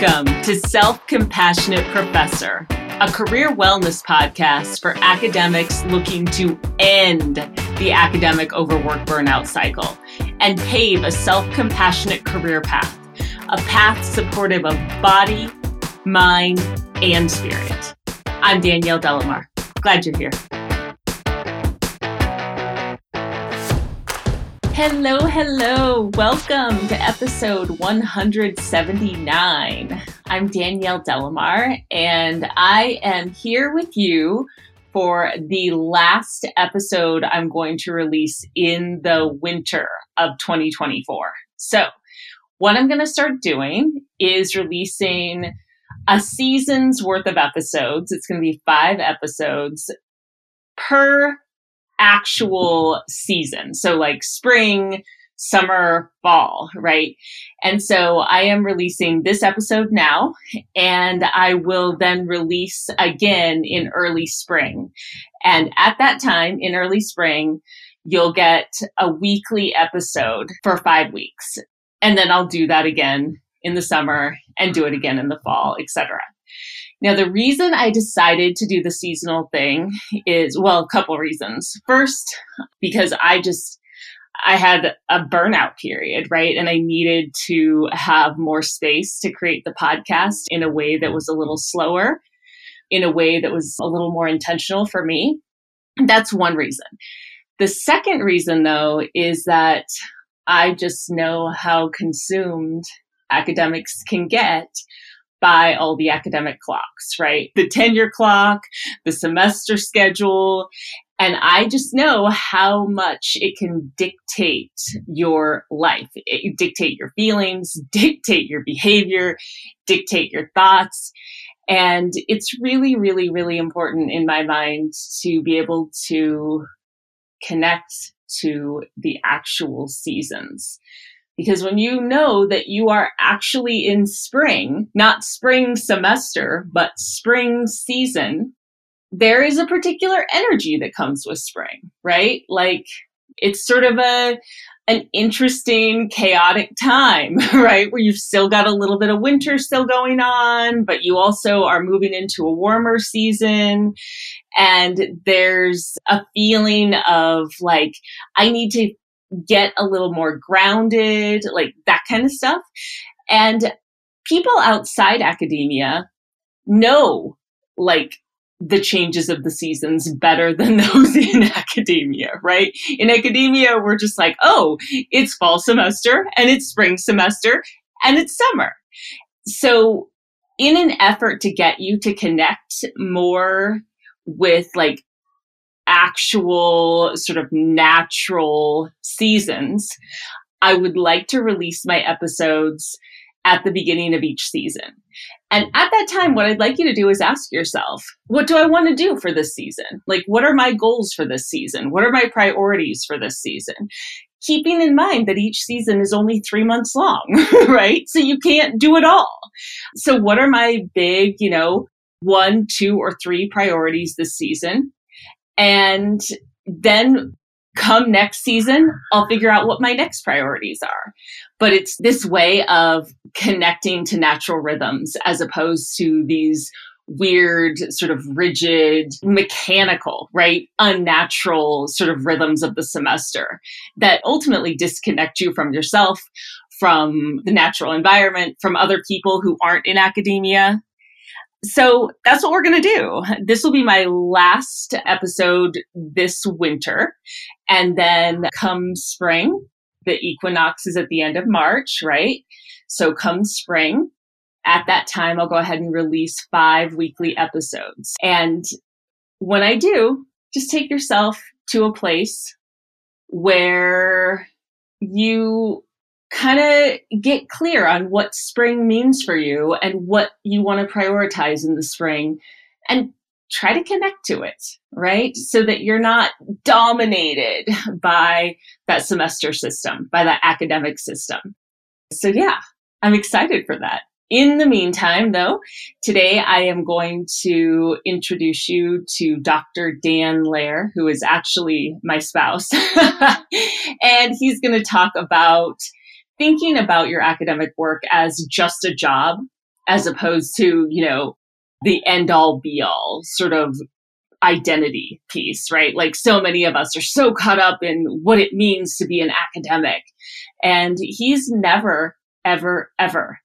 Welcome to Self Compassionate Professor, a career wellness podcast for academics looking to end the academic overwork burnout cycle and pave a self compassionate career path, a path supportive of body, mind, and spirit. I'm Danielle De La Mare. Glad you're here. Hello, hello. Welcome to episode 179. I'm Danielle De La Mare, and I am here with you for the last episode I'm going to release in the winter of 2024. So, what I'm going to start doing is releasing a season's worth of episodes. It's going to be five episodes per actual season. So like spring, summer, fall, right? And so I am releasing this episode now and I will then release again in early spring. And at that time in early spring, you'll get a weekly episode for five weeks. And then I'll do that again in the summer and do it again in the fall, etc. Now, the reason I decided to do the seasonal thing is, well, a couple reasons. First, because I just, I had a burnout period, right? And I needed to have more space to create the podcast in a way that was a little slower, in a way that was a little more intentional for me. That's one reason. The second reason, though, is that I just know how consumed academics can get by all the academic clocks, right? The tenure clock, the semester schedule. And I just know how much it can dictate your life, it dictate your feelings, dictate your behavior, dictate your thoughts. And it's really, really, really important in my mind to be able to connect to the actual seasons. Because when you know that you are actually in spring, not spring semester, but spring season, there is a particular energy that comes with spring, right? Like it's sort of a, an interesting, chaotic time, right? Where you've still got a little bit of winter still going on, but you also are moving into a warmer season. And there's a feeling of like, I need to get a little more grounded, like that kind of stuff. And people outside academia know like the changes of the seasons better than those in academia, right? In academia, we're just like, oh, it's fall semester and it's spring semester and it's summer. So, in an effort to get you to connect more with like actual sort of natural seasons, I would like to release my episodes at the beginning of each season. And at that time, what I'd like you to do is ask yourself, what do I want to do for this season? Like, what are my goals for this season? What are my priorities for this season? Keeping in mind that each season is only three months long, right? So you can't do it all. So, what are my big, you know, one, two, or three priorities this season? And then come next season, I'll figure out what my next priorities are. But it's this way of connecting to natural rhythms as opposed to these weird, sort of rigid, mechanical, right? Unnatural sort of rhythms of the semester that ultimately disconnect you from yourself, from the natural environment, from other people who aren't in academia, so that's what we're going to do. This will be my last episode this winter. And then come spring, the equinox is at the end of March, right? So come spring, at that time, I'll go ahead and release five weekly episodes. And when I do, just take yourself to a place where you kind of get clear on what spring means for you and what you want to prioritize in the spring and try to connect to it, right? So that you're not dominated by that semester system, by that academic system. So, yeah, I'm excited for that. In the meantime, though, today I am going to introduce you to Dr. Dan Lair, who is actually my spouse. and he's going to talk about thinking about your academic work as just a job as opposed to, you know, the end all be all sort of identity piece, right? Like so many of us are so caught up in what it means to be an academic. And he's never, ever, ever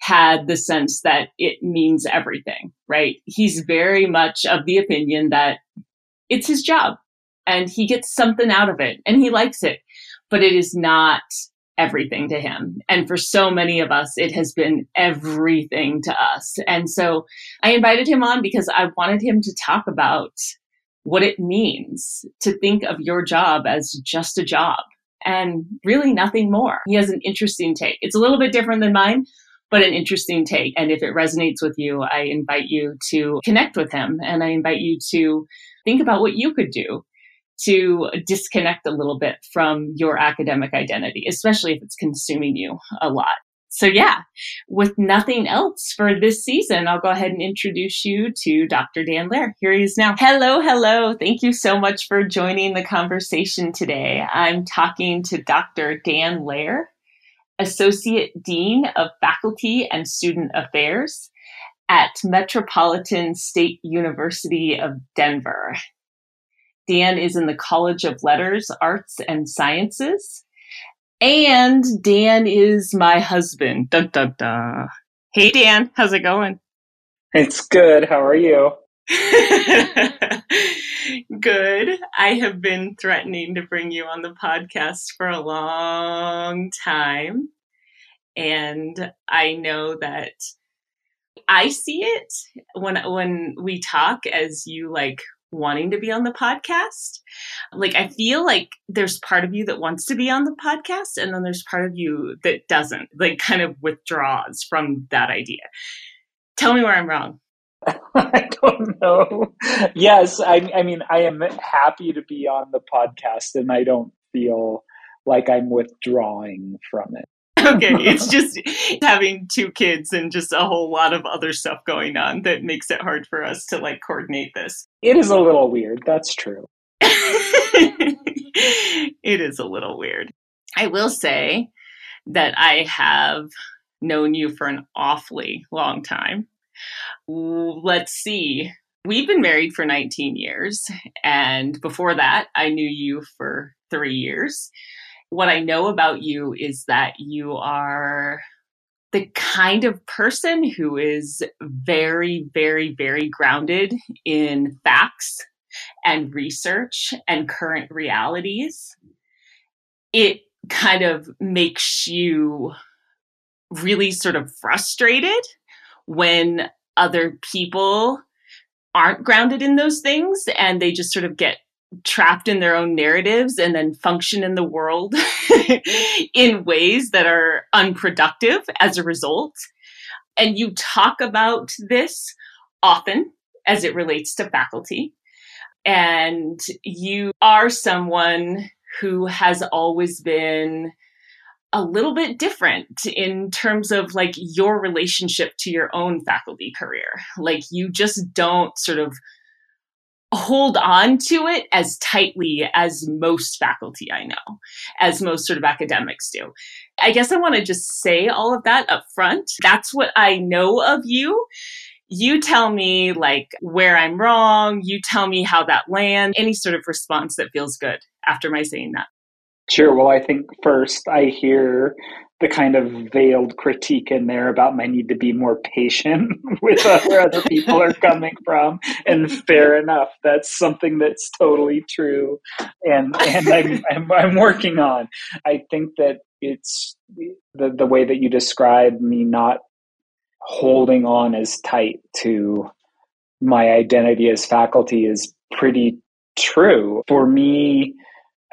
had the sense that it means everything, right? He's very much of the opinion that it's his job and he gets something out of it and he likes it, but it is not everything to him. And for so many of us, it has been everything to us. And so I invited him on because I wanted him to talk about what it means to think of your job as just a job and really nothing more. He has an interesting take. It's a little bit different than mine, but an interesting take. And if it resonates with you, I invite you to connect with him and I invite you to think about what you could do to disconnect a little bit from your academic identity, especially if it's consuming you a lot. So yeah, with nothing else for this season, I'll go ahead and introduce you to Dr. Dan Lair. Here he is now. Hello, hello. Thank you so much for joining the conversation today. I'm talking to Dr. Dan Lair, Associate Dean of Faculty and Student Affairs at Metropolitan State University of Denver. Dan is in the College of Letters, Arts, and Sciences. And Dan is my husband. Dun, dun, dun. Hey, Dan, how's it going? It's good. How are you? good. I have been threatening to bring you on the podcast for a long time. And I know that I see it when when we talk as you like wanting to be on the podcast. Like, I feel like there's part of you that wants to be on the podcast, and then there's part of you that doesn't, like, kind of withdraws from that idea. Tell me where I'm wrong. I don't know. Yes, I, I mean, I am happy to be on the podcast, and I don't feel like I'm withdrawing from it. okay, it's just having two kids and just a whole lot of other stuff going on that makes it hard for us to like coordinate this. It is a little weird. That's true. it is a little weird. I will say that I have known you for an awfully long time. Let's see. We've been married for 19 years. And before that, I knew you for three years what I know about you is that you are the kind of person who is very, very, very grounded in facts and research and current realities. It kind of makes you really sort of frustrated when other people aren't grounded in those things and they just sort of get trapped in their own narratives and then function in the world in ways that are unproductive as a result. And you talk about this often as it relates to faculty. And you are someone who has always been a little bit different in terms of like your relationship to your own faculty career. Like you just don't sort of hold on to it as tightly as most faculty I know, as most sort of academics do. I guess I want to just say all of that up front. That's what I know of you. You tell me like where I'm wrong. You tell me how that lands. Any sort of response that feels good after my saying that. Sure. Well, I think first I hear the kind of veiled critique in there about my need to be more patient with where other people are coming from. And fair enough, that's something that's totally true, and and I'm I'm, I'm working on. I think that it's the the way that you describe me not holding on as tight to my identity as faculty is pretty true for me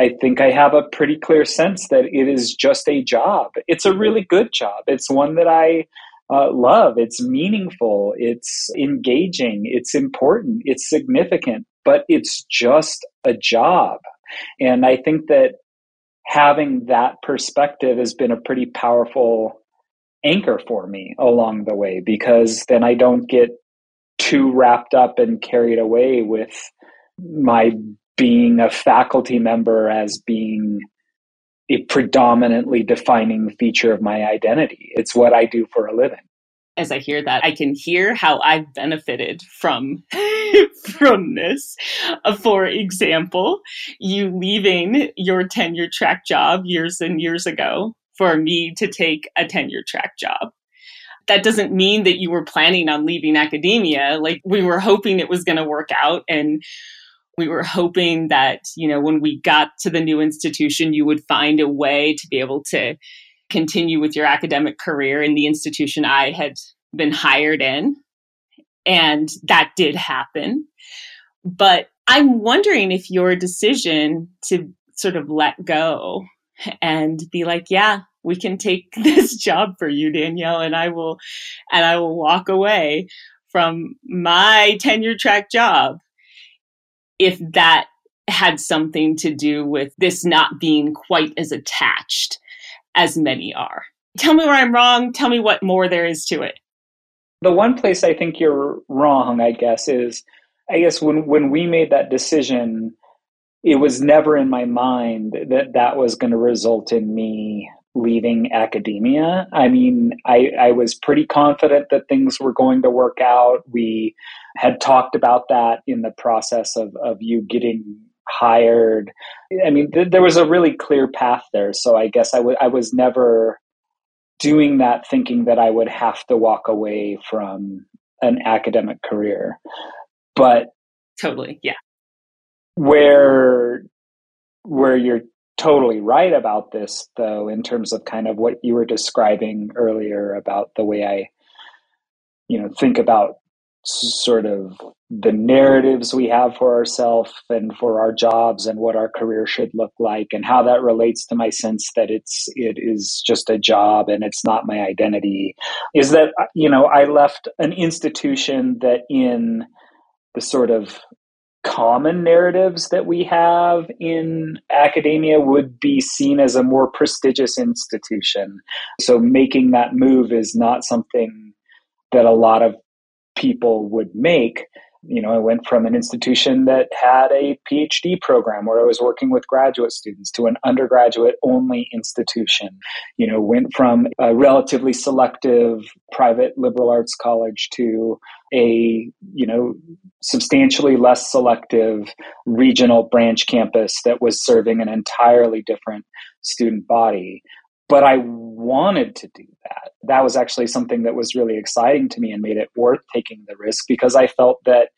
I think I have a pretty clear sense that it is just a job. It's a really good job. It's one that I uh, love. It's meaningful. It's engaging. It's important. It's significant, but it's just a job. And I think that having that perspective has been a pretty powerful anchor for me along the way because then I don't get too wrapped up and carried away with my being a faculty member as being a predominantly defining feature of my identity. It's what I do for a living. as I hear that, I can hear how I've benefited from from this. Uh, for example, you leaving your tenure track job years and years ago for me to take a tenure track job. That doesn't mean that you were planning on leaving academia. Like we were hoping it was going to work out and we were hoping that, you know, when we got to the new institution, you would find a way to be able to continue with your academic career in the institution I had been hired in. And that did happen. But I'm wondering if your decision to sort of let go and be like, yeah, we can take this job for you, Danielle, and I will, and I will walk away from my tenure track job if that had something to do with this not being quite as attached as many are. Tell me where I'm wrong. Tell me what more there is to it. The one place I think you're wrong, I guess, is I guess when, when we made that decision, it was never in my mind that that was going to result in me leaving academia. I mean, I, I was pretty confident that things were going to work out. We had talked about that in the process of, of you getting hired. I mean, th- there was a really clear path there. So I guess I, w- I was never doing that thinking that I would have to walk away from an academic career. But totally, yeah. Where where you're totally right about this though in terms of kind of what you were describing earlier about the way I you know think about sort of the narratives we have for ourselves and for our jobs and what our career should look like and how that relates to my sense that it's it is just a job and it's not my identity is that uh, you know I left an institution that in the sort of common narratives that we have in academia would be seen as a more prestigious institution. So making that move is not something that a lot of people would make you know, I went from an institution that had a PhD program where I was working with graduate students to an undergraduate only institution. You know, went from a relatively selective private liberal arts college to a, you know, substantially less selective regional branch campus that was serving an entirely different student body but I wanted to do that. That was actually something that was really exciting to me and made it worth taking the risk because I felt that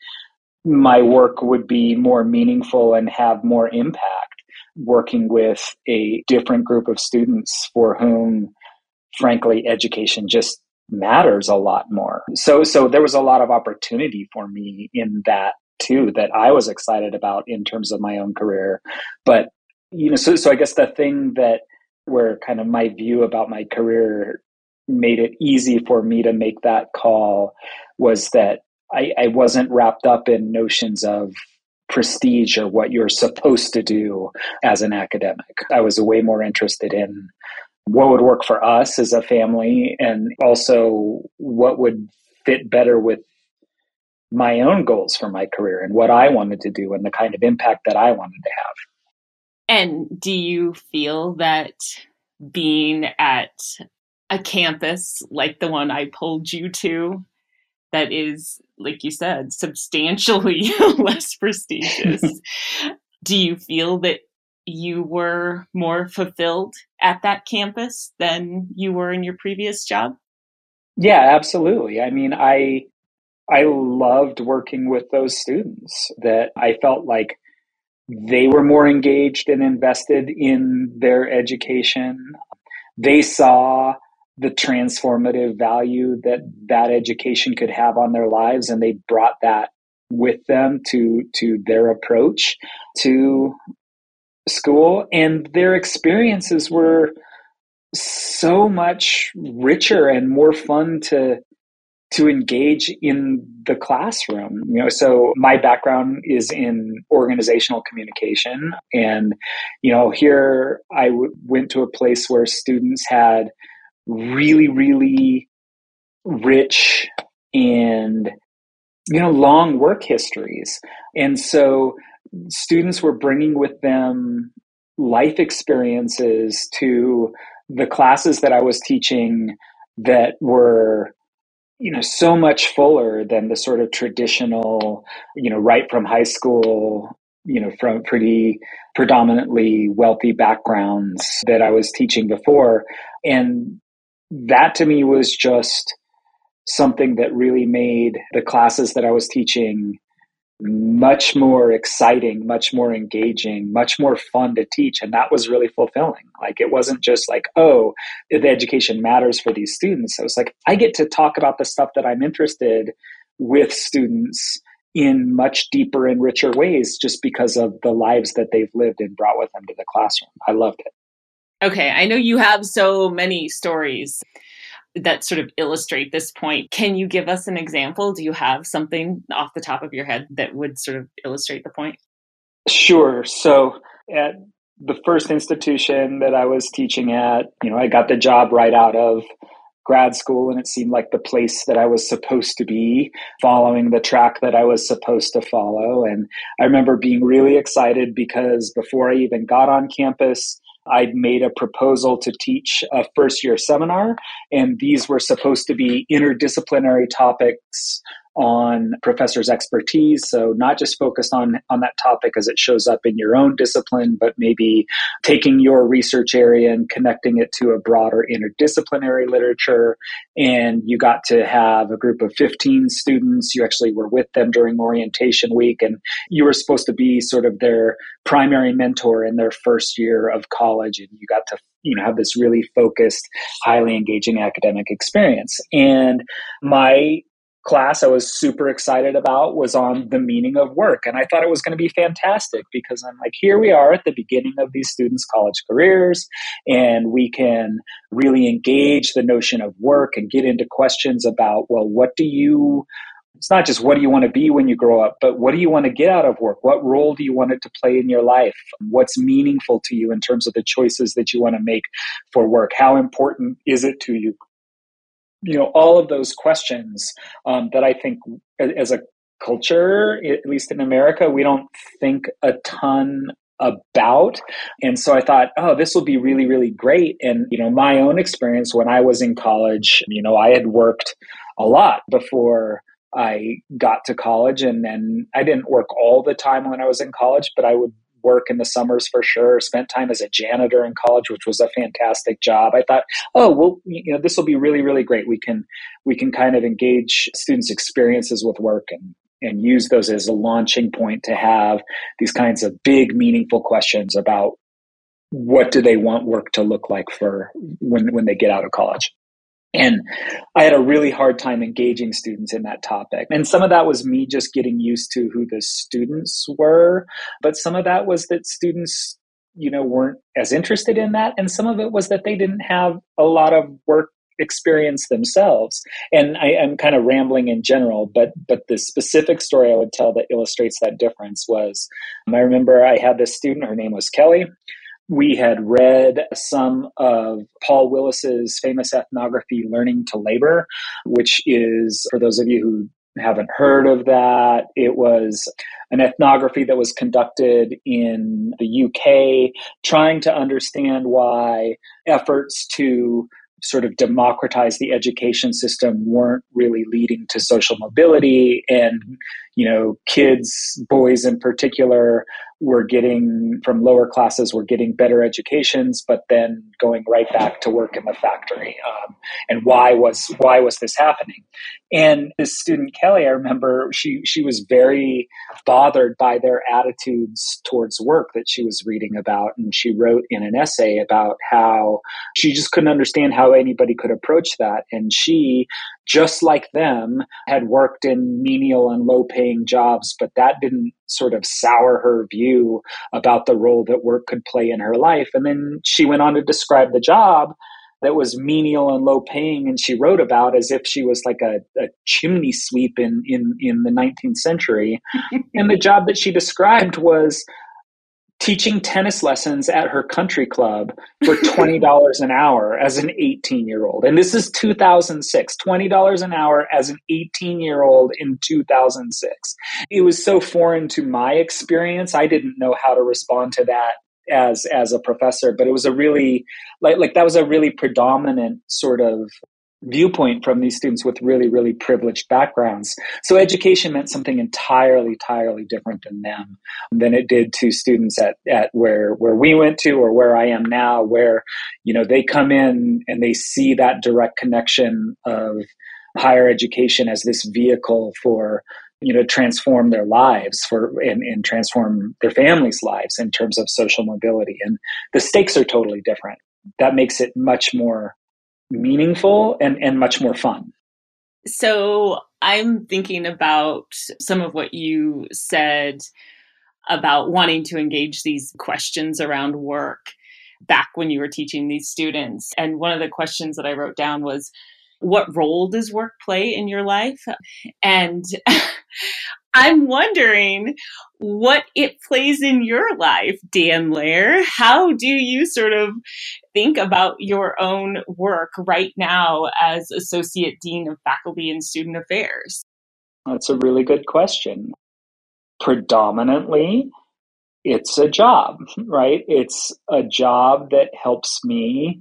my work would be more meaningful and have more impact working with a different group of students for whom frankly education just matters a lot more. So so there was a lot of opportunity for me in that too that I was excited about in terms of my own career. But you know so so I guess the thing that where kind of my view about my career made it easy for me to make that call was that I, I wasn't wrapped up in notions of prestige or what you're supposed to do as an academic. I was way more interested in what would work for us as a family and also what would fit better with my own goals for my career and what I wanted to do and the kind of impact that I wanted to have. And do you feel that being at a campus like the one I pulled you to, that is, like you said, substantially less prestigious, do you feel that you were more fulfilled at that campus than you were in your previous job? Yeah, absolutely. I mean, I I loved working with those students that I felt like they were more engaged and invested in their education. They saw the transformative value that that education could have on their lives, and they brought that with them to to their approach to school, and their experiences were so much richer and more fun to to engage in the classroom. You know so my background is in organizational communication. And you know here I w- went to a place where students had really really rich and you know long work histories. And so students were bringing with them life experiences to the classes that I was teaching that were you know so much fuller than the sort of traditional you know right from high school you know from pretty predominantly wealthy backgrounds that I was teaching before. And that to me was just something that really made the classes that I was teaching much more exciting, much more engaging, much more fun to teach. And that was really fulfilling. Like it wasn't just like, oh, the education matters for these students. I was like, I get to talk about the stuff that I'm interested with students in much deeper and richer ways just because of the lives that they've lived and brought with them to the classroom. I loved it. Okay, I know you have so many stories that sort of illustrate this point. Can you give us an example? Do you have something off the top of your head that would sort of illustrate the point? Sure. So at the first institution that I was teaching at, you know, I got the job right out of grad school and it seemed like the place that I was supposed to be, following the track that I was supposed to follow. And I remember being really excited because before I even got on campus, I'd made a proposal to teach a first year seminar, and these were supposed to be interdisciplinary topics on professors' expertise. So not just focused on, on that topic as it shows up in your own discipline, but maybe taking your research area and connecting it to a broader interdisciplinary literature. And you got to have a group of 15 students. You actually were with them during orientation week, and you were supposed to be sort of their primary mentor in their first year of college. And you got to you know have this really focused highly engaging academic experience and my class I was super excited about was on the meaning of work. And I thought it was going to be fantastic because I'm like, here we are at the beginning of these students' college careers, and we can really engage the notion of work and get into questions about, well, what do you it's not just what do you want to be when you grow up, but what do you want to get out of work? What role do you want it to play in your life? What's meaningful to you in terms of the choices that you want to make for work? How important is it to you you know all of those questions um, that i think as a culture at least in america we don't think a ton about. And so i thought oh this will be really really great. And you know my own experience when i was in college you know i had worked a lot before i got to college. And then i didn't work all the time when i was in college but i would work in the summers for sure. Spent time as a janitor in college, which was a fantastic job. I thought, oh, well, you know, this will be really, really great. We can we can kind of engage students' experiences with work and and use those as a launching point to have these kinds of big, meaningful questions about what do they want work to look like for when when they get out of college. And I had a really hard time engaging students in that topic. And some of that was me just getting used to who the students were. But some of that was that students, you know, weren't as interested in that. And some of it was that they didn't have a lot of work experience themselves. And I, am kind of rambling in general, but but the specific story I would tell that illustrates that difference was I remember I had this student, her name was Kelly we had read some of Paul Willis's famous ethnography, Learning to Labor, which is, for those of you who haven't heard of that, it was an ethnography that was conducted in the UK, trying to understand why efforts to sort of democratize the education system weren't really leading to social mobility and you know kids boys in particular were getting from lower classes were getting better educations but then going right back to work in the factory. Um, and why was why was this happening? And this student kelly i remember she she was very bothered by their attitudes towards work that she was reading about. And she wrote in an essay about how she just couldn't understand how anybody could approach that. And she just like them, had worked in menial and low paying jobs, but that didn't sort of sour her view about the role that work could play in her life. And then she went on to describe the job that was menial and low paying and she wrote about as if she was like a, a chimney sweep in, in, in the 19th century. and the job that she described was teaching tennis lessons at her country club for $20 an hour as an 18 year old. And this is 2006, $20 an hour as an 18 year old in 2006. It was so foreign to my experience. I didn't know how to respond to that as as a professor but it was a really like like that was a really predominant sort of viewpoint from these students with really, really privileged backgrounds. So education meant something entirely, entirely different than them than it did to students at, at where where we went to or where I am now, where, you know, they come in and they see that direct connection of higher education as this vehicle for you know transform their lives for and, and transform their families lives in terms of social mobility and the stakes are totally different that makes it much more meaningful and, and much more fun. So I'm thinking about some of what you said about wanting to engage these questions around work back when you were teaching these students. And one of the questions that I wrote down was, What role does work play in your life? And I'm wondering what it plays in your life, Dan Lair. How do you sort of think about your own work right now as Associate Dean of Faculty and Student Affairs? That's a really good question. Predominantly, it's a job, right? It's a job that helps me.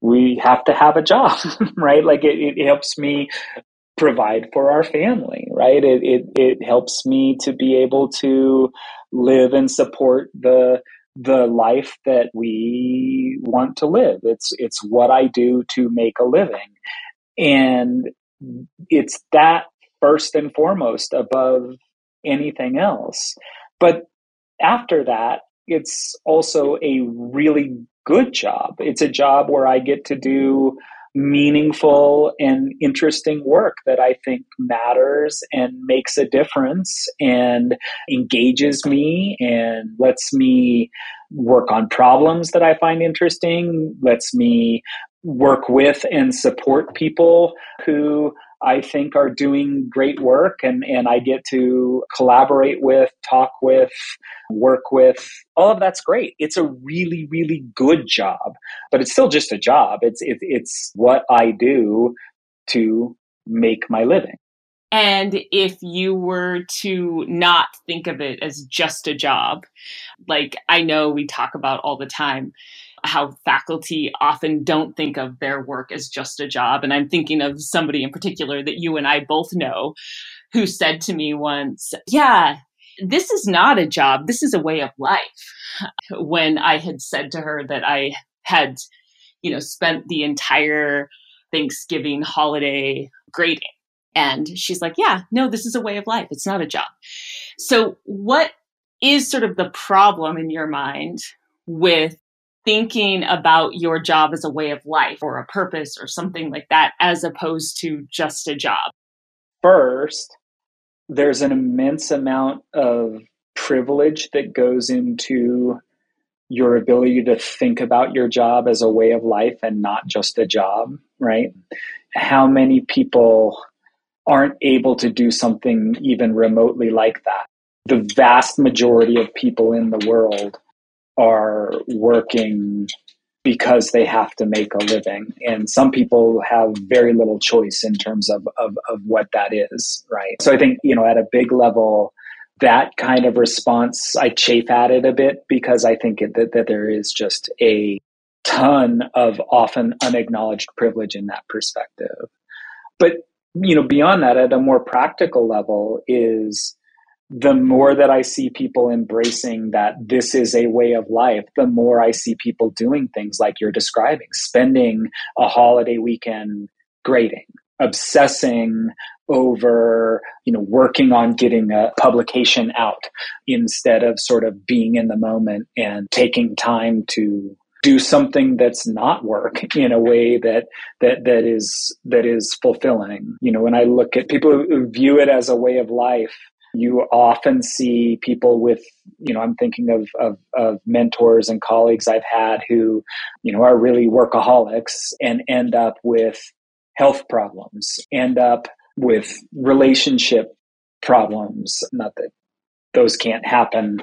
We have to have a job, right? Like it, it helps me provide for our family, right? It, it, it helps me to be able to live and support the the life that we want to live. It's it's what I do to make a living. And it's that first and foremost above anything else. But after that, it's also a really good job. It's a job where I get to do meaningful and interesting work that I think matters and makes a difference and engages me and lets me work on problems that I find interesting, lets me work with and support people who I think are doing great work and, and I get to collaborate with, talk with, work with. All of that's great. It's a really, really good job, but it's still just a job. It's, it, it's what I do to make my living. And if you were to not think of it as just a job, like I know we talk about all the time, how faculty often don't think of their work as just a job. And I'm thinking of somebody in particular that you and I both know who said to me once, Yeah, this is not a job, this is a way of life. When I had said to her that I had, you know, spent the entire Thanksgiving holiday grading. And she's like, Yeah, no, this is a way of life. It's not a job. So, what is sort of the problem in your mind with thinking about your job as a way of life or a purpose or something like that as opposed to just a job? First, there's an immense amount of privilege that goes into your ability to think about your job as a way of life and not just a job, right? How many people aren't able to do something even remotely like that? The vast majority of people in the world are working because they have to make a living. And some people have very little choice in terms of, of, of what that is, right? So I think, you know, at a big level, that kind of response, I chafe at it a bit because I think it, that, that there is just a ton of often unacknowledged privilege in that perspective. But, you know, beyond that, at a more practical level, is the more that I see people embracing that this is a way of life, the more I see people doing things like you're describing, spending a holiday weekend grading, obsessing over, you know, working on getting a publication out instead of sort of being in the moment and taking time to do something that's not work in a way that that that is that is fulfilling. You know, when I look at people who view it as a way of life, you often see people with you know i'm thinking of, of, of, mentors and colleagues i've had who you know are really workaholics and end up with health problems end up with relationship problems. Not that those can't happen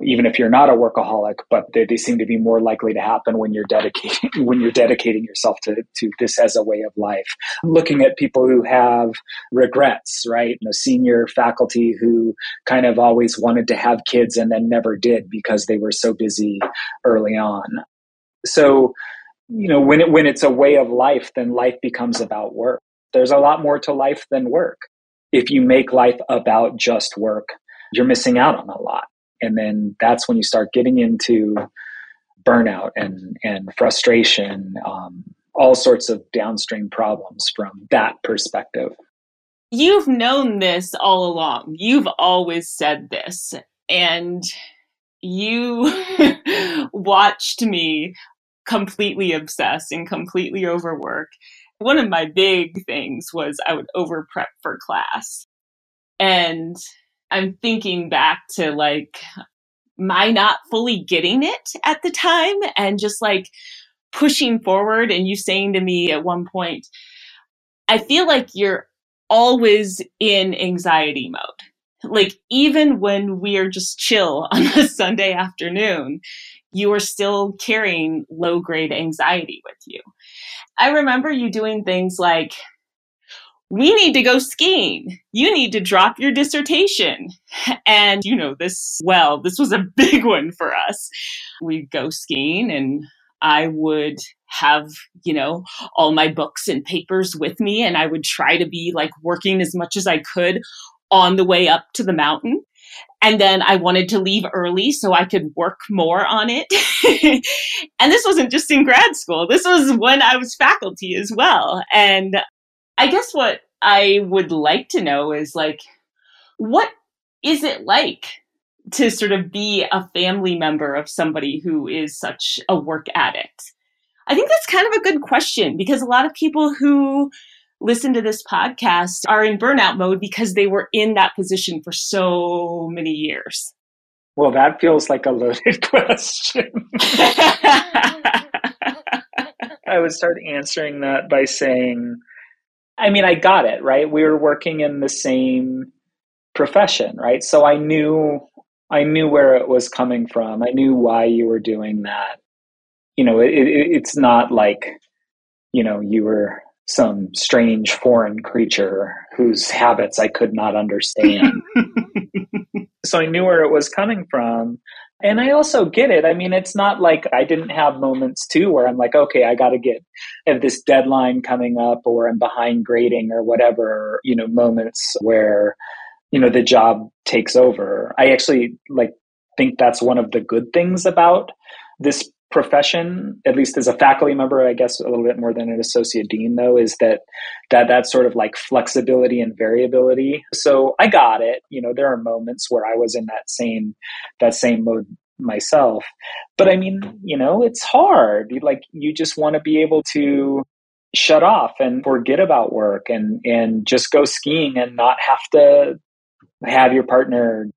even if you're not a workaholic, but they, they, seem to be more likely to happen when you're dedicating when you're dedicating yourself to, to this as a way of life. Looking at people who have regrets, right? Know, senior faculty who kind of always wanted to have kids and then never did because they were so busy early on. So you know, when it when it's a way of life, then life becomes about work. There's a lot more to life than work. If you make life about just work, you're missing out on a lot. And then that's when you start getting into burnout and, and frustration, um, all sorts of downstream problems from that perspective. You've known this all along. You've always said this. And you watched me completely obsess and completely overwork. One of my big things was I would over prep for class. And I'm thinking back to like my not fully getting it at the time and just like pushing forward and you saying to me at one point, I feel like you're always in anxiety mode. Like even when we are just chill on a Sunday afternoon, you are still carrying low grade anxiety with you. I remember you doing things like, we need to go skiing. You need to drop your dissertation. And you know this well. This was a big one for us. We'd go skiing and I would have, you know, all my books and papers with me and I would try to be like working as much as I could on the way up to the mountain. And then I wanted to leave early so I could work more on it. and this wasn't just in grad school. This was when I was faculty as well. And I guess what I would like to know is like, what is it like to sort of be a family member of somebody who is such a work addict? I think that's kind of a good question because a lot of people who listen to this podcast are in burnout mode because they were in that position for so many years. Well, that feels like a loaded question. I would start answering that by saying, I mean, I got it, right? We were working in the same profession, right? So I knew I knew where it was coming from. I knew why you were doing that. You know, it, it, it's not like, you know, you were some strange foreign creature whose habits I could not understand. so I knew where it was coming from. And I also get it. I mean, it's not like I didn't have moments too where I'm like, okay, I got to get this deadline coming up or I'm behind grading or whatever, you know, moments where, you know, the job takes over. I actually like think that's one of the good things about this profession at least as a faculty member i guess a little bit more than an associate dean though is that that that sort of like flexibility and variability. So i got it. You know there are moments where i was in that same that same mode myself. But i mean you know it's hard. Like you just want to be able to shut off and forget about work and and just go skiing and not have to have your partner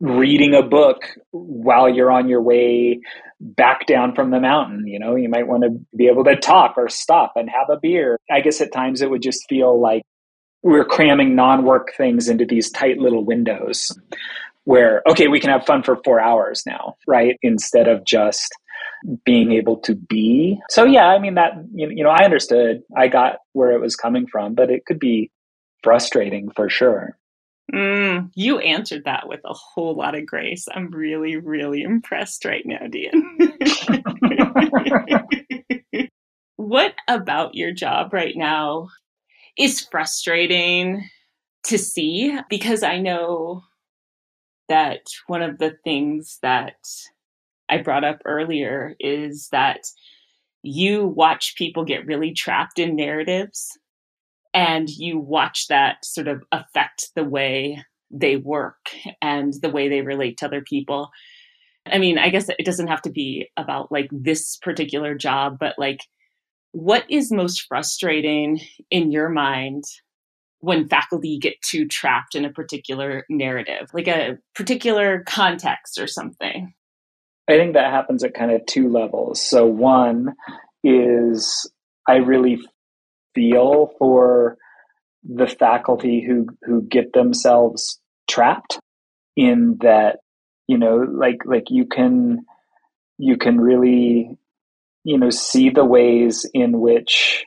reading a book while you're on your way back down from the mountain. You know, you might want to be able to talk or stop and have a beer. I guess at times it would just feel like we're cramming non work things into these tight little windows where, okay, we can have fun for four hours now, right? Instead of just being able to be. So, yeah, I mean, that, you know, I understood, I got where it was coming from, but it could be frustrating for sure. Mm, you answered that with a whole lot of grace. I'm really, really impressed right now, Dean. what about your job right now is frustrating to see? Because I know that one of the things that I brought up earlier is that you watch people get really trapped in narratives and you watch that sort of affect the way they work and the way they relate to other people. I mean, I guess it doesn't have to be about like this particular job, but like what is most frustrating in your mind when faculty get too trapped in a particular narrative, like a particular context or something? I think that happens at kind of two levels. So, one is I really feel for the faculty who who get themselves trapped in that you know like like you can you can really you know see the ways in which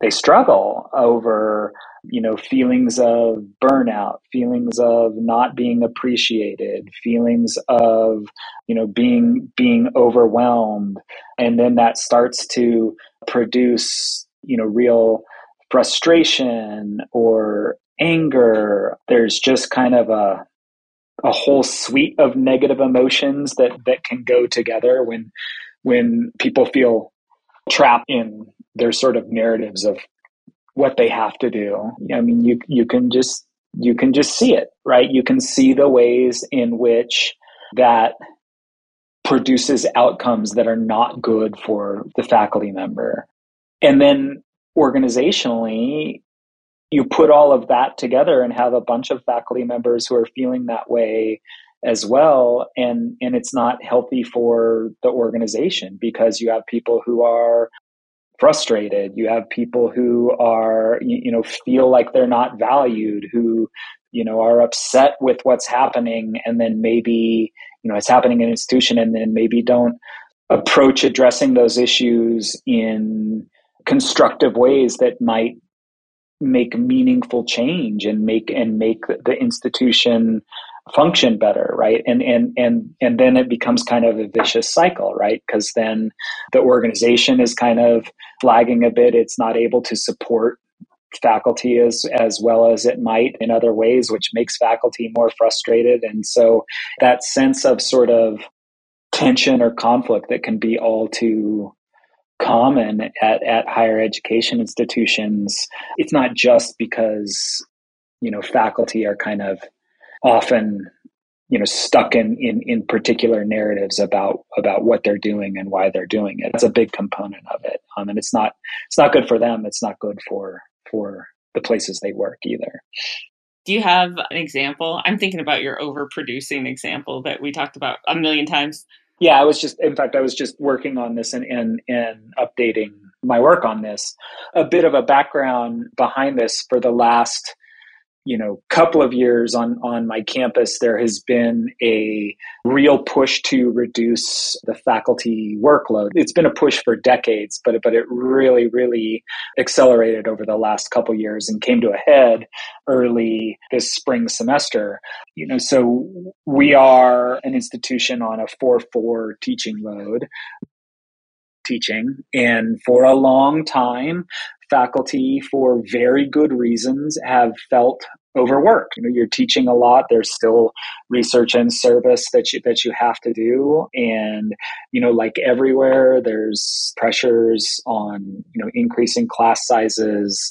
they struggle over you know feelings of burnout feelings of not being appreciated feelings of you know being being overwhelmed. And then that starts to produce you know real frustration or anger there's just kind of a a whole suite of negative emotions that that can go together when when people feel trapped in their sort of narratives of what they have to do. I mean, you you can just you can just see it, right? You can see the ways in which that produces outcomes that are not good for the faculty member. And then organizationally, you put all of that together and have a bunch of faculty members who are feeling that way as well. And and it's not healthy for the organization because you have people who are frustrated. You have people who are you know feel like they're not valued who you know are upset with what's happening and then maybe you know it's happening in an institution and then maybe don't approach addressing those issues in constructive ways that might make meaningful change and make and make the institution function better right? And and and and then it becomes kind of a vicious cycle right? Because then the organization is kind of flagging a bit. It's not able to support faculty as as well as it might in other ways which makes faculty more frustrated. And so that sense of sort of tension or conflict that can be all too common at, at higher education institutions it's not just because you know faculty are kind of often you know stuck in, in in particular narratives about about what they're doing and why they're doing it. It's a big component of it, um, and it's not it's not good for them. It's not good for for the places they work either. Do you have an example? I'm thinking about your overproducing example that we talked about a million times. Yeah, I was just in fact I was just working on this and and, and updating my work on this. A bit of a background behind this for the last you know couple of years on on my campus there has been a real push to reduce the faculty workload. It's been a push for decades but but it really really accelerated over the last couple years and came to a head early this spring semester. You know so we are an institution on a 4-4 teaching load teaching. And for a long time, faculty, for very good reasons, have felt overworked. You know, you're teaching a lot. There's still research and service that you that you have to do, and you know, like everywhere, there's pressures on you know increasing class sizes,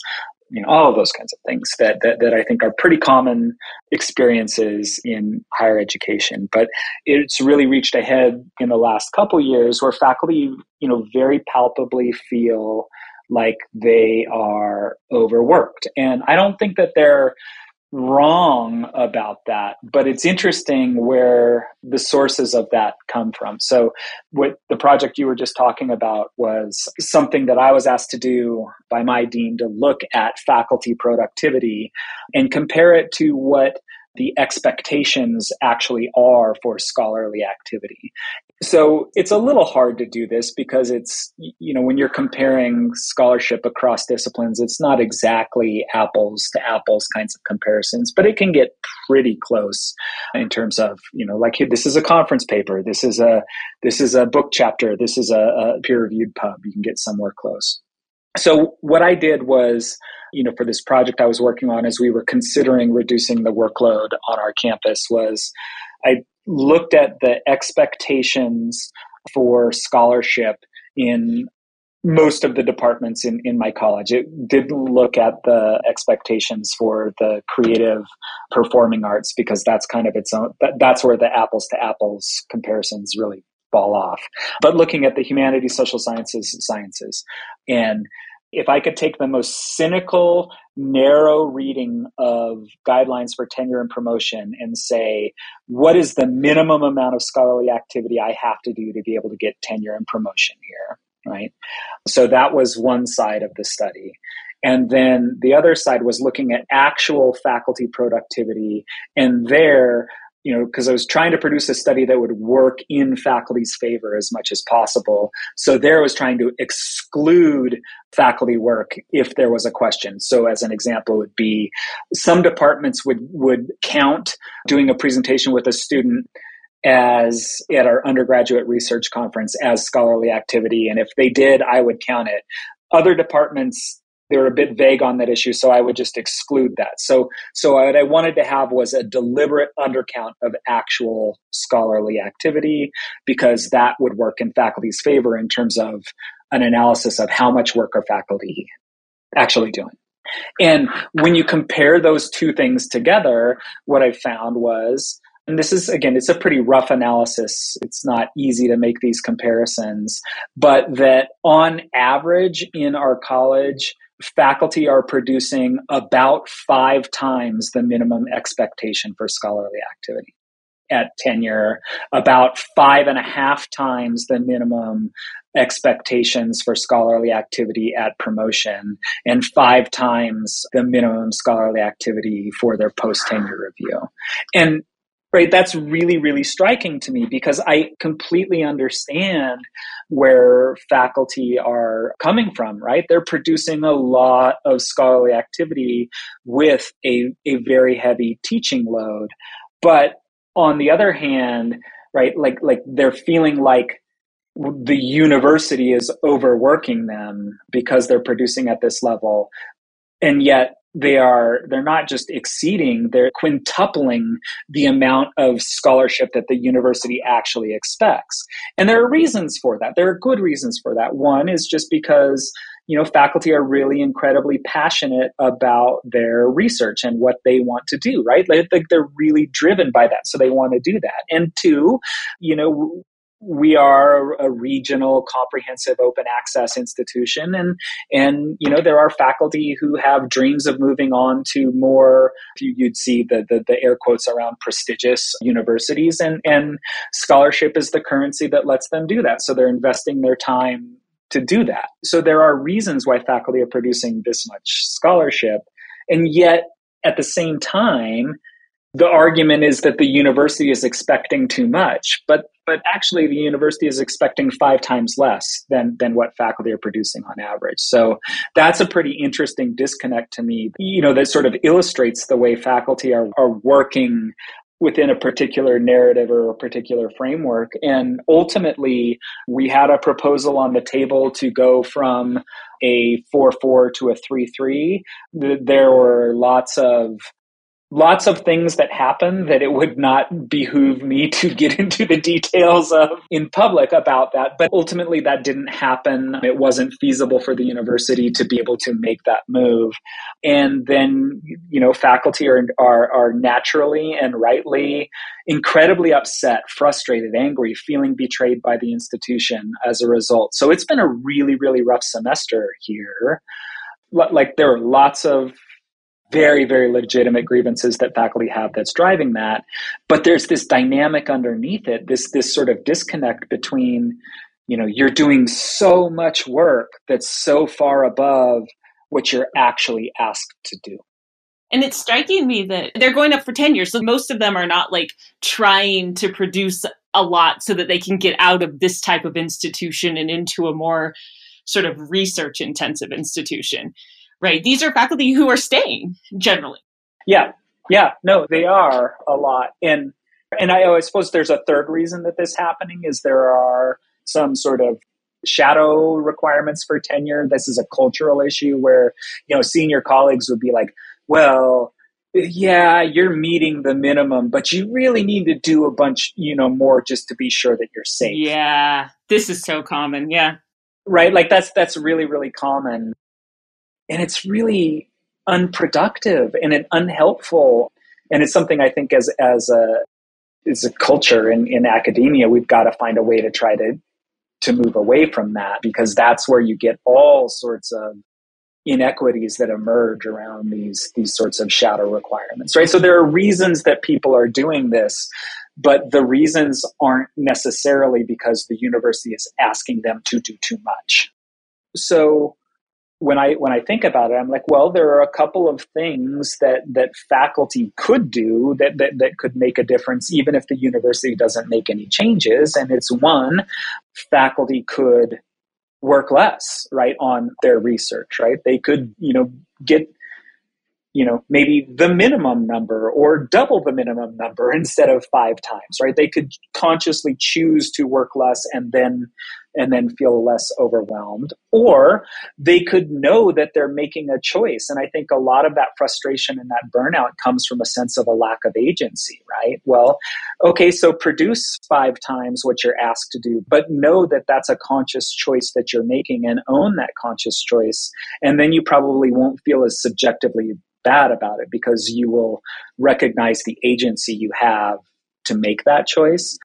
you know, all of those kinds of things that, that, that I think are pretty common experiences in higher education. But it's really reached a head in the last couple years where faculty, you know, very palpably feel like they are overworked. And I don't think that they're wrong about that, but it's interesting where the sources of that come from. So, what the project you were just talking about was something that I was asked to do by my dean to look at faculty productivity and compare it to what the expectations actually are for scholarly activity. So it's a little hard to do this because it's, you know, when you're comparing scholarship across disciplines, it's not exactly apples to apples kinds of comparisons, but it can get pretty close in terms of, you know, like this is a conference paper, this is a, this is a book chapter, this is a, a peer reviewed pub. You can get somewhere close. So what I did was, you know, for this project I was working on as we were considering reducing the workload on our campus was I looked at the expectations for scholarship in most of the departments in, in my college. It didn't look at the expectations for the creative performing arts because that's kind of its own, that, that's where the apples to apples comparisons really fall off. But looking at the humanities, social sciences, sciences, and if I could take the most cynical, narrow reading of guidelines for tenure and promotion and say, what is the minimum amount of scholarly activity I have to do to be able to get tenure and promotion here? Right. So that was one side of the study. And then the other side was looking at actual faculty productivity. And there, you know, because I was trying to produce a study that would work in faculty's favor as much as possible. So there I was trying to exclude faculty work if there was a question. So as an example would be some departments would would count doing a presentation with a student as at our undergraduate research conference as scholarly activity and if they did I would count it. Other departments they were a bit vague on that issue, so I would just exclude that. So, so what I wanted to have was a deliberate undercount of actual scholarly activity because that would work in faculty's favor in terms of an analysis of how much work are faculty actually doing. And when you compare those two things together, what I found was and this is again it's a pretty rough analysis it's not easy to make these comparisons but that on average in our college faculty are producing about five times the minimum expectation for scholarly activity at tenure, about five and a half times the minimum expectations for scholarly activity at promotion, and five times the minimum scholarly activity for their post tenure review. And right? That's really really striking to me because i completely understand where faculty are coming from right? They're producing a lot of scholarly activity with a, a very heavy teaching load. But on the other hand right like like they're feeling like the university is overworking them because they're producing at this level. And yet they are they're not just exceeding they're quintupling the amount of scholarship that the university actually expects. And there are reasons for that. There are good reasons for that. One is just because you know faculty are really incredibly passionate about their research and what they want to do right? Like they're really driven by that so they want to do that. And two you know we are a regional comprehensive open access institution. And and you know there are faculty who have dreams of moving on to more you'd see the, the, the air quotes around prestigious universities. And and scholarship is the currency that lets them do that. So they're investing their time to do that. So there are reasons why faculty are producing this much scholarship. And yet at the same time the argument is that the university is expecting too much, but but actually the university is expecting five times less than than what faculty are producing on average. So that's a pretty interesting disconnect to me. You know, that sort of illustrates the way faculty are, are working within a particular narrative or a particular framework. And ultimately, we had a proposal on the table to go from a 4 4 to a 3 3. There were lots of lots of things that happen that it would not behoove me to get into the details of in public about that. But ultimately, that didn't happen. It wasn't feasible for the university to be able to make that move. And then, you know, faculty are, are, are naturally and rightly incredibly upset, frustrated, angry, feeling betrayed by the institution as a result. So it's been a really, really rough semester here. Like there are lots of very, very legitimate grievances that faculty have that's driving that. But there's this dynamic underneath it, this this sort of disconnect between, you know, you're doing so much work that's so far above what you're actually asked to do. And it's striking me that they're going up for tenure. So most of them are not like trying to produce a lot so that they can get out of this type of institution and into a more sort of research intensive institution right? These are faculty who are staying generally. Yeah, yeah, no, they are a lot, and and I, I suppose there's a third reason that this happening is there are some sort of shadow requirements for tenure. This is a cultural issue where you know senior colleagues would be like, well. Yeah, you're meeting the minimum, but you really need to do a bunch, you know, more just to be sure that you're safe. Yeah, this is so common. Yeah, right. Like that's that's really really common and it's really unproductive and it unhelpful. And it's something i think as as a as a culture in, in academia we've got to find a way to try to to move away from that because that's where you get all sorts of inequities that emerge around these these sorts of shadow requirements right? So there are reasons that people are doing this but the reasons aren't necessarily because the university is asking them to do too much. So when I when I think about it, I'm like, well, there are a couple of things that that faculty could do that that, that could make a difference, even if the university doesn't make any changes. And it's one, faculty could work less, right, on their research, right? They could, you know, get you know maybe the minimum number or double the minimum number instead of five times right they could consciously choose to work less and then and then feel less overwhelmed or they could know that they're making a choice. And i think a lot of that frustration and that burnout comes from a sense of a lack of agency right? Well okay so produce five times what you're asked to do but know that that's a conscious choice that you're making and own that conscious choice. And then you probably won't feel as subjectively bad about it because you will recognize the agency you have to make that choice.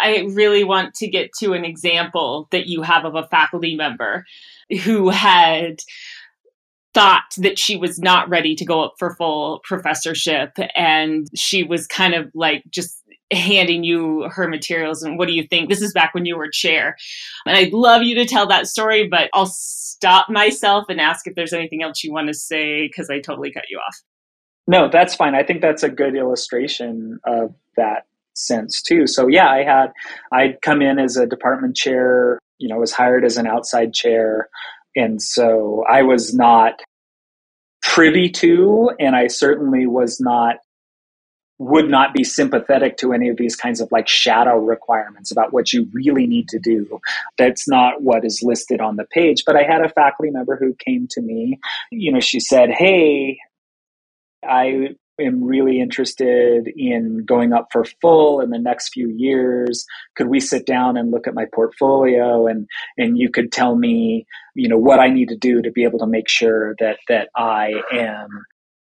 I really want to get to an example that you have of a faculty member who had thought that she was not ready to go up for full professorship and she was kind of like just handing you her materials and what do you think? This is back when you were chair. And i'd love you to tell that story but i'll stop myself and ask if there's anything else you want to say because i totally cut you off. No that's fine. I think that's a good illustration of that sense too so yeah i had i'd come in as a department chair you know was hired as an outside chair and so I was not privy to, and I certainly was not would not be sympathetic to any of these kinds of like shadow requirements about what you really need to do. That's not what is listed on the page. But I had a faculty member who came to me. You know, she said, Hey, I am really interested in going up for full in the next few years. Could we sit down and look at my portfolio and and you could tell me you know what i need to do to be able to make sure that that i am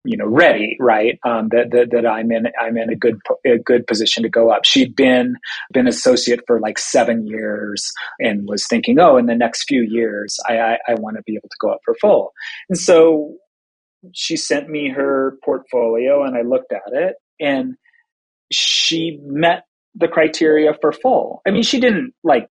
you know ready right? Um, that, that that i'm in i'm in a good a good position to go up. She'd been been associate for like seven years and was thinking oh in the next few years i i, I want to be able to go up for full. And so she sent me her portfolio and I looked at it and she met the criteria for full. I mean, she didn't like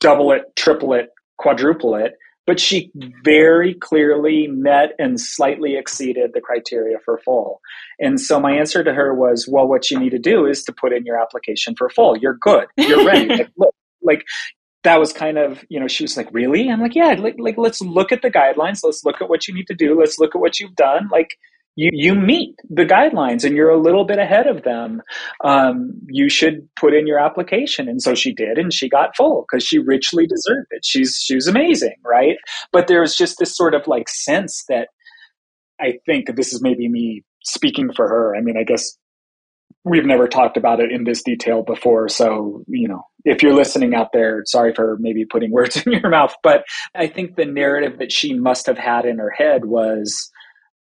double it, triple it, quadruple it, but she very clearly met and slightly exceeded the criteria for full. And so my answer to her was, well, what you need to do is to put in your application for full. You're good. You're ready. like, look, like that was kind of you know she was like really? I'm like yeah like, like let's look at the guidelines. Let's look at what you need to do. Let's look at what you've done. Like you you meet the guidelines and you're a little bit ahead of them. Um, you should put in your application. And so she did and she got full because she richly deserved it. She's she's amazing right? But there's just this sort of like sense that i think this is maybe me speaking for her. I mean i guess we've never talked about it in this detail before. So, you know, if you're listening out there, sorry for maybe putting words in your mouth, but I think the narrative that she must have had in her head was,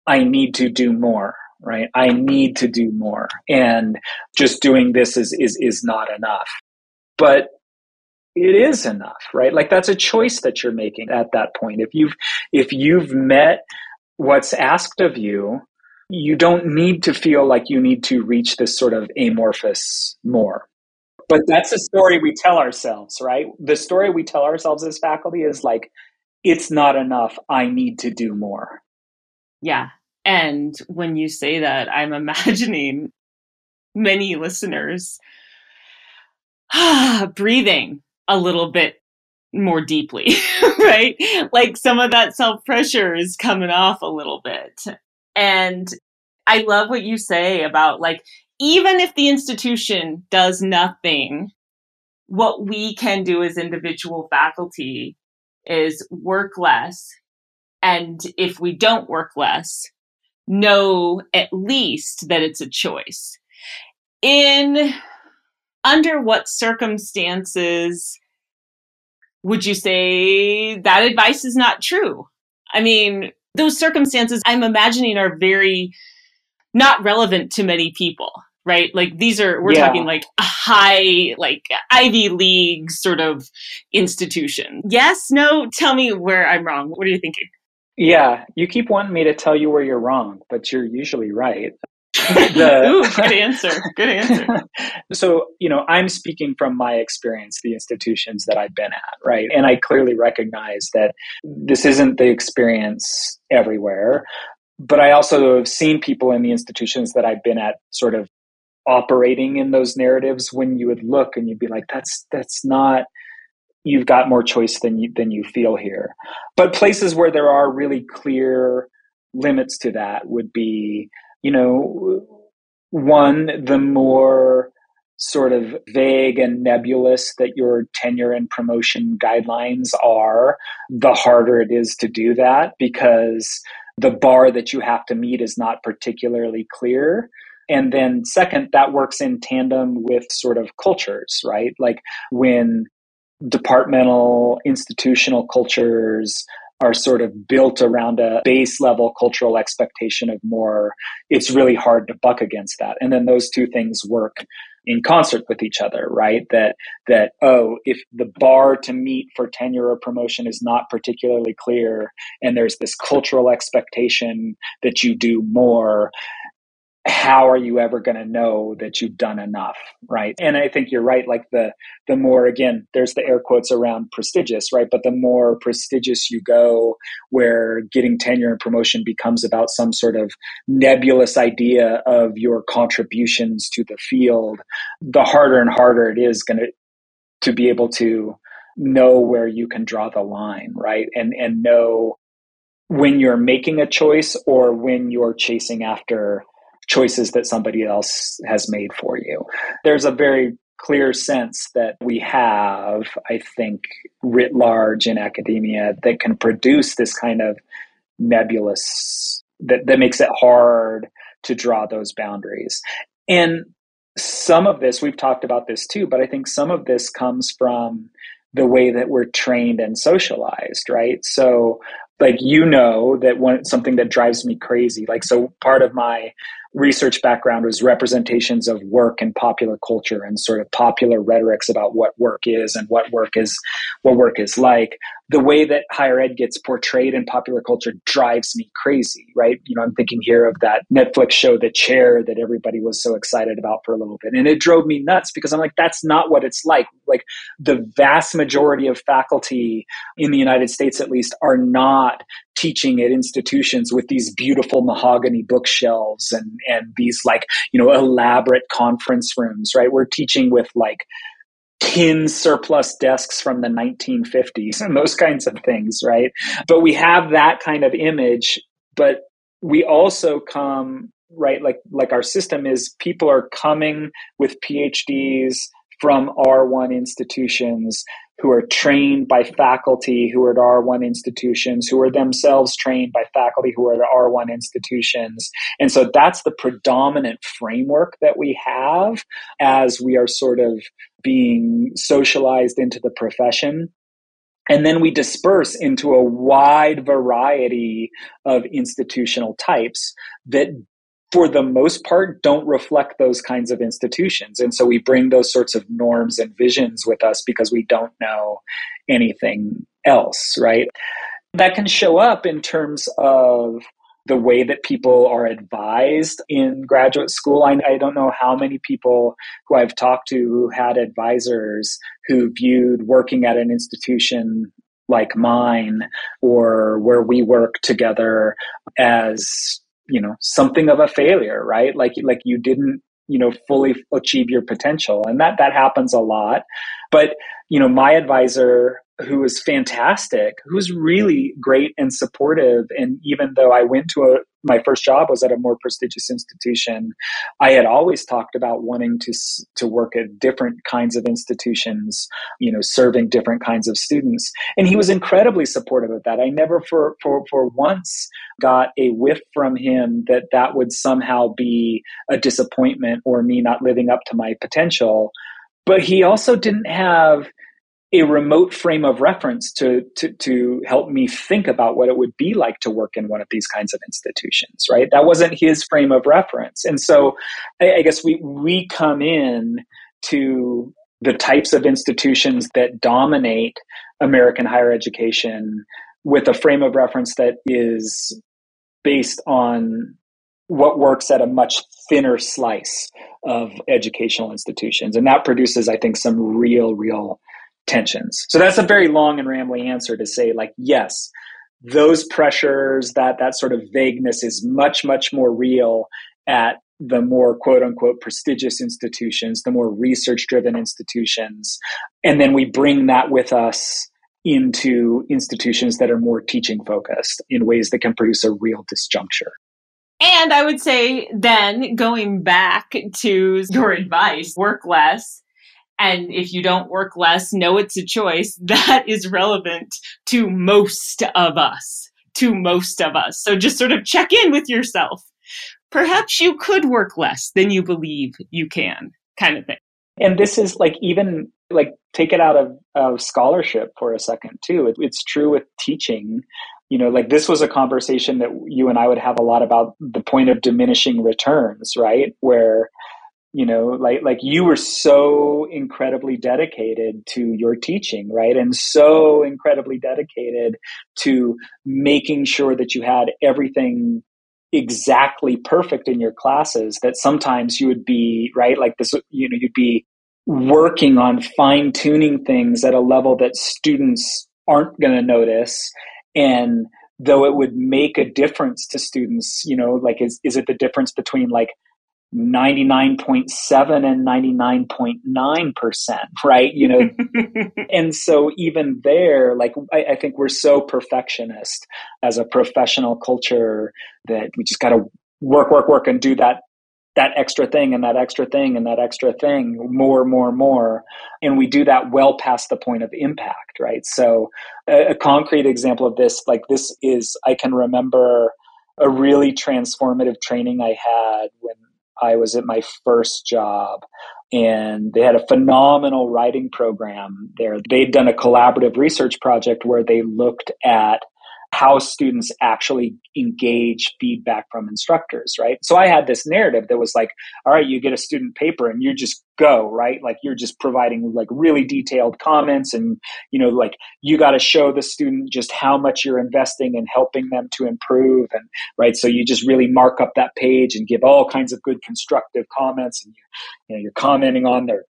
I need to do more, right? I need to do more. And just doing this is, is, is not enough. But it is enough, right? Like that's a choice that you're making at that point. If you've, if you've met what's asked of you, you don't need to feel like you need to reach this sort of amorphous more. But that's the story we tell ourselves, right? The story we tell ourselves as faculty is like, it's not enough. I need to do more. Yeah. And when you say that, I'm imagining many listeners breathing a little bit more deeply, right? Like some of that self pressure is coming off a little bit. And I love what you say about like, even if the institution does nothing, what we can do as individual faculty is work less. And if we don't work less, know at least that it's a choice. In under what circumstances would you say that advice is not true? I mean, those circumstances I'm imagining are very not relevant to many people, right? Like these are, we're yeah. talking like a high, like Ivy League sort of institution. Yes, no, tell me where I'm wrong. What are you thinking? Yeah, you keep wanting me to tell you where you're wrong, but you're usually right. the, Ooh, good answer. Good answer. so, you know, I'm speaking from my experience, the institutions that I've been at, right? And I clearly recognize that this isn't the experience everywhere. But I also have seen people in the institutions that I've been at sort of operating in those narratives when you would look and you'd be like, that's that's not you've got more choice than you than you feel here. But places where there are really clear limits to that would be, you know, one, the more sort of vague and nebulous that your tenure and promotion guidelines are, the harder it is to do that because the bar that you have to meet is not particularly clear. And then, second, that works in tandem with sort of cultures, right? Like when departmental institutional cultures are sort of built around a base level cultural expectation of more, it's really hard to buck against that. And then those two things work in concert with each other, right? That that oh, if the bar to meet for tenure or promotion is not particularly clear and there's this cultural expectation that you do more, how are you ever going to know that you've done enough right? And i think you're right like the the more again there's the air quotes around prestigious right? But the more prestigious you go where getting tenure and promotion becomes about some sort of nebulous idea of your contributions to the field the harder and harder it is going to to be able to know where you can draw the line right? And and know when you're making a choice or when you're chasing after choices that somebody else has made for you. There's a very clear sense that we have, I think, writ large in academia that can produce this kind of nebulous, that, that makes it hard to draw those boundaries. And some of this, we've talked about this too, but I think some of this comes from the way that we're trained and socialized, right? So, like, you know, that one something that drives me crazy, like, so part of my research background was representations of work and popular culture and sort of popular rhetorics about what work is and what work is what work is like the way that higher ed gets portrayed in popular culture drives me crazy, right? You know, I'm thinking here of that Netflix show, The Chair, that everybody was so excited about for a little bit. And it drove me nuts because I'm like, that's not what it's like. Like, the vast majority of faculty in the United States, at least, are not teaching at institutions with these beautiful mahogany bookshelves and, and these, like, you know, elaborate conference rooms, right? We're teaching with, like, tin surplus desks from the 1950s and those kinds of things, right? But we have that kind of image, but we also come right like like our system is people are coming with PhDs from R1 institutions who are trained by faculty who are at R1 institutions, who are themselves trained by faculty who are at R1 institutions. And so that's the predominant framework that we have as we are sort of being socialized into the profession. And then we disperse into a wide variety of institutional types that for the most part, don't reflect those kinds of institutions. And so we bring those sorts of norms and visions with us because we don't know anything else, right? That can show up in terms of the way that people are advised in graduate school. I, I, don't know how many people who I've talked to who had advisors who viewed working at an institution like mine or where we work together as you know something of a failure right? Like like you didn't you know fully achieve your potential. And that that happens a lot. But you know my advisor who was fantastic who was really great and supportive. And even though i went to a my first job was at a more prestigious institution i had always talked about wanting to to work at different kinds of institutions you know serving different kinds of students. And he was incredibly supportive of that. I never for for for once got a whiff from him that that would somehow be a disappointment or me not living up to my potential. But he also didn't have a remote frame of reference to, to, to help me think about what it would be like to work in one of these kinds of institutions, right? That wasn't his frame of reference. And so I, I guess we, we come in to the types of institutions that dominate American higher education with a frame of reference that is based on what works at a much thinner slice of educational institutions. And that produces, I think, some real, real tensions. So that's a very long and rambling answer to say, like, yes, those pressures, that that sort of vagueness is much, much more real at the more quote unquote prestigious institutions, the more research driven institutions. And then we bring that with us into institutions that are more teaching focused in ways that can produce a real disjuncture. And I would say then going back to your advice, work less. And if you don't work less, know it's a choice. That is relevant to most of us, to most of us. So just sort of check in with yourself. Perhaps you could work less than you believe you can, kind of thing. And this is like even like take it out of, of scholarship for a second too. It, it's true with teaching you know like this was a conversation that you and i would have a lot about the point of diminishing returns right where you know like like you were so incredibly dedicated to your teaching right? And so incredibly dedicated to making sure that you had everything exactly perfect in your classes that sometimes you would be right? Like this you know you'd be working on fine tuning things at a level that students aren't going to notice. And though it would make a difference to students you know like is, is it the difference between like 99.7 and 99.9% right? You know and so even there like I, I, think we're so perfectionist as a professional culture that we just got to work work work and do that that extra thing and that extra thing and that extra thing more more more. And we do that well past the point of impact right? So a, a, concrete example of this like this is i can remember a really transformative training i had when i was at my first job and they had a phenomenal writing program there. They'd done a collaborative research project where they looked at how students actually engage feedback from instructors, right? So I had this narrative that was like, all right, you get a student paper and you just go, right? Like you're just providing like really detailed comments and, you know, like you got to show the student just how much you're investing in helping them to improve. And, right. So you just really mark up that page and give all kinds of good constructive comments and, you know, you're commenting on their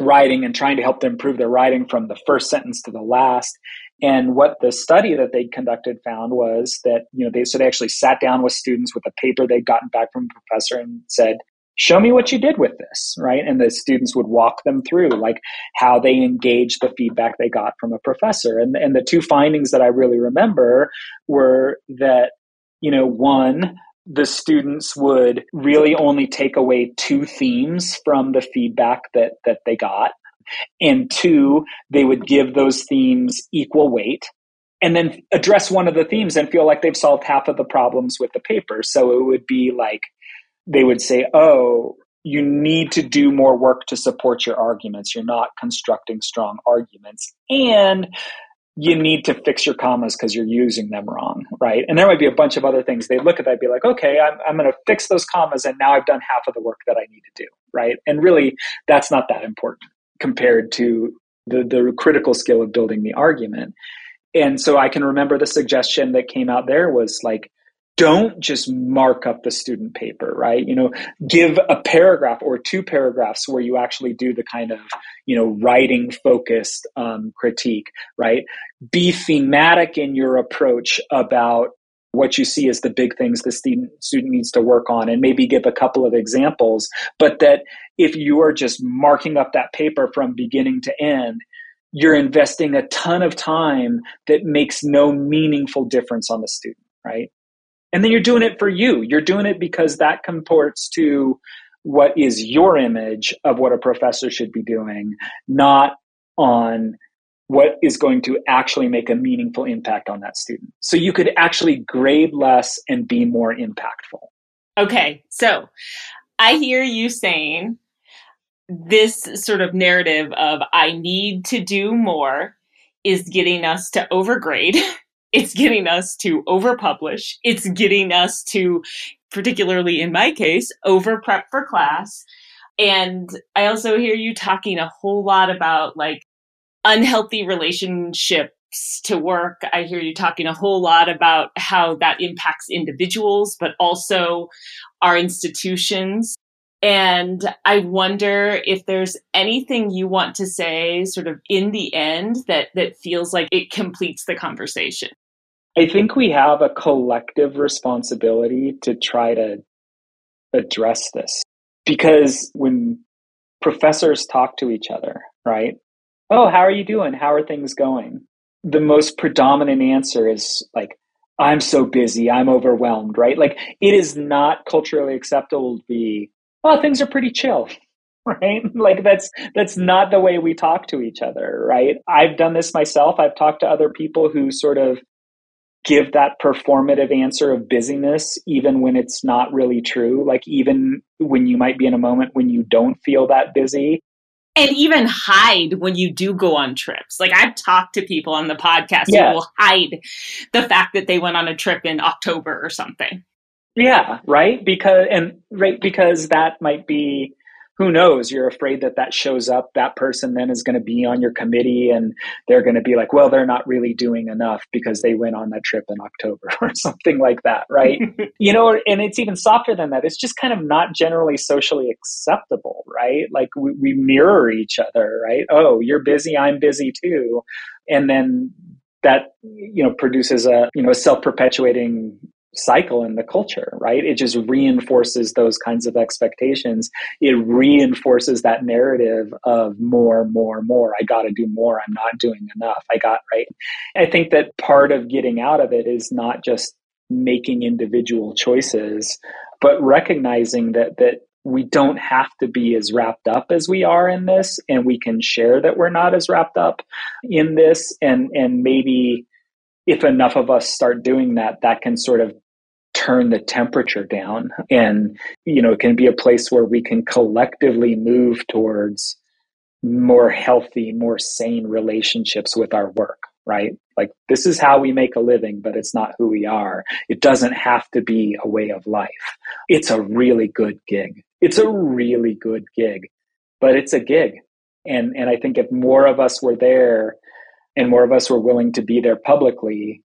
writing and trying to help them improve their writing from the first sentence to the last. And what the study that they conducted found was that, you know, they so they actually sat down with students with a paper they'd gotten back from a professor and said, show me what you did with this, right? And the students would walk them through like how they engaged the feedback they got from a professor. And, and the two findings that I really remember were that, you know, one, the students would really only take away two themes from the feedback that that they got and two they would give those themes equal weight and then address one of the themes and feel like they've solved half of the problems with the paper so it would be like they would say oh you need to do more work to support your arguments you're not constructing strong arguments and you need to fix your commas because you're using them wrong, right? And there might be a bunch of other things. They look at that, be like, okay, I'm, I'm going to fix those commas, and now I've done half of the work that I need to do, right? And really, that's not that important compared to the, the critical skill of building the argument. And so I can remember the suggestion that came out there was like, don't just mark up the student paper, right? You know, give a paragraph or two paragraphs where you actually do the kind of, you know, writing focused um, critique, right? Be thematic in your approach about what you see as the big things the student, student needs to work on and maybe give a couple of examples. But that if you are just marking up that paper from beginning to end, you're investing a ton of time that makes no meaningful difference on the student, right? And then you're doing it for you. You're doing it because that comports to what is your image of what a professor should be doing, not on what is going to actually make a meaningful impact on that student. So you could actually grade less and be more impactful. Okay, so I hear you saying this sort of narrative of I need to do more is getting us to overgrade it's getting us to overpublish. It's getting us to, particularly in my case, over prep for class. And I also hear you talking a whole lot about like unhealthy relationships to work. I hear you talking a whole lot about how that impacts individuals, but also our institutions. And I wonder if there's anything you want to say sort of in the end that, that feels like it completes the conversation. I think we have a collective responsibility to try to address this because when professors talk to each other, right? Oh, how are you doing? How are things going? The most predominant answer is like, I'm so busy, I'm overwhelmed, right? Like, it is not culturally acceptable to be, oh, things are pretty chill, right? Like, that's, that's not the way we talk to each other, right? I've done this myself. I've talked to other people who sort of give that performative answer of busyness even when it's not really true like even when you might be in a moment when you don't feel that busy and even hide when you do go on trips. Like i've talked to people on the podcast yeah. who will hide the fact that they went on a trip in october or something. Yeah right? Because and right because that might be who knows? You're afraid that that shows up that person then is going to be on your committee and they're going to be like well they're not really doing enough because they went on that trip in october or something like that right? You know and it's even softer than that. It's just kind of not generally socially acceptable right? Like we, we mirror each other right? Oh you're busy i'm busy too. And then that you know produces a you know a self-perpetuating cycle in the culture, right? It just reinforces those kinds of expectations. It reinforces that narrative of more, more, more. I got to do more. I'm not doing enough. I got, right? I think that part of getting out of it is not just making individual choices, but recognizing that, that we don't have to be as wrapped up as we are in this and we can share that we're not as wrapped up in this and and maybe if enough of us start doing that, that can sort of turn the temperature down. And, you know, it can be a place where we can collectively move towards more healthy, more sane relationships with our work, right? Like, this is how we make a living, but it's not who we are. It doesn't have to be a way of life. It's a really good gig. It's a really good gig, but it's a gig. And, and I think if more of us were there and more of us were willing to be there publicly,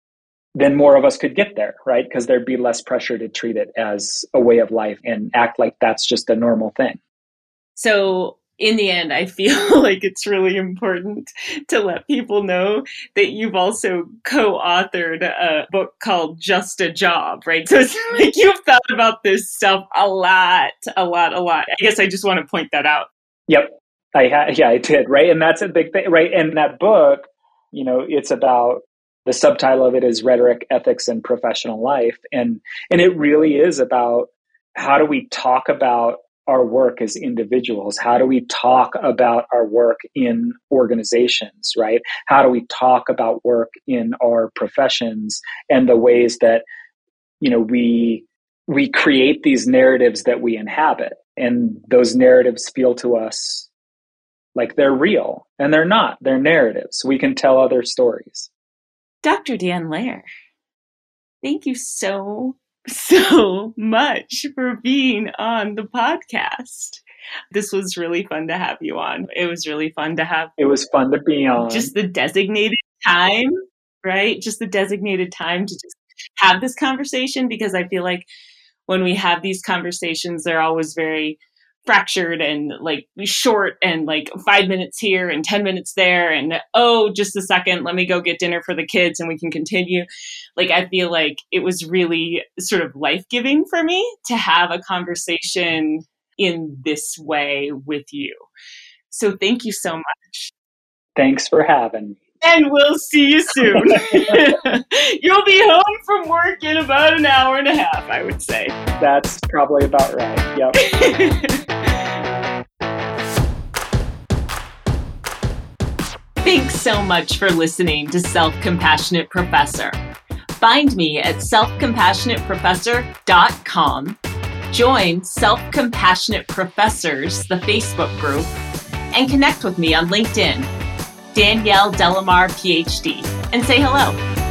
then more of us could get there, right? Because there'd be less pressure to treat it as a way of life and act like that's just a normal thing. So, in the end, I feel like it's really important to let people know that you've also co authored a book called Just a Job, right? So it's like you've thought about this stuff a lot, a lot, a lot. I guess I just want to point that out. Yep. I ha- yeah, I did, right? And that's a big thing, right? And that book, you know, it's about the subtitle of it is rhetoric ethics and professional life. And and it really is about how do we talk about our work as individuals? How do we talk about our work in organizations right? How do we talk about work in our professions and the ways that you know we we create these narratives that we inhabit? And those narratives feel to us like they're real and they're not. They're narratives. We can tell other stories Dr. Dan Lair, thank you so, so much for being on the podcast. This was really fun to have you on. It was really fun to have. It was fun to be on. Just the designated time, right? Just the designated time to just have this conversation because I feel like when we have these conversations, they're always very fractured and like short and like five minutes here and 10 minutes there and oh just a second let me go get dinner for the kids and we can continue. Like i feel like it was really sort of life-giving for me to have a conversation in this way with you. So thank you so much. Thanks for having me and we'll see you soon. You'll be home from work in about an hour and a half, I would say. That's probably about right. Yep. Thanks so much for listening to Self Compassionate Professor. Find me at selfcompassionateprofessor.com. Join Self Compassionate Professors, the Facebook group, and connect with me on LinkedIn Danielle De La Mare, PhD, and say hello.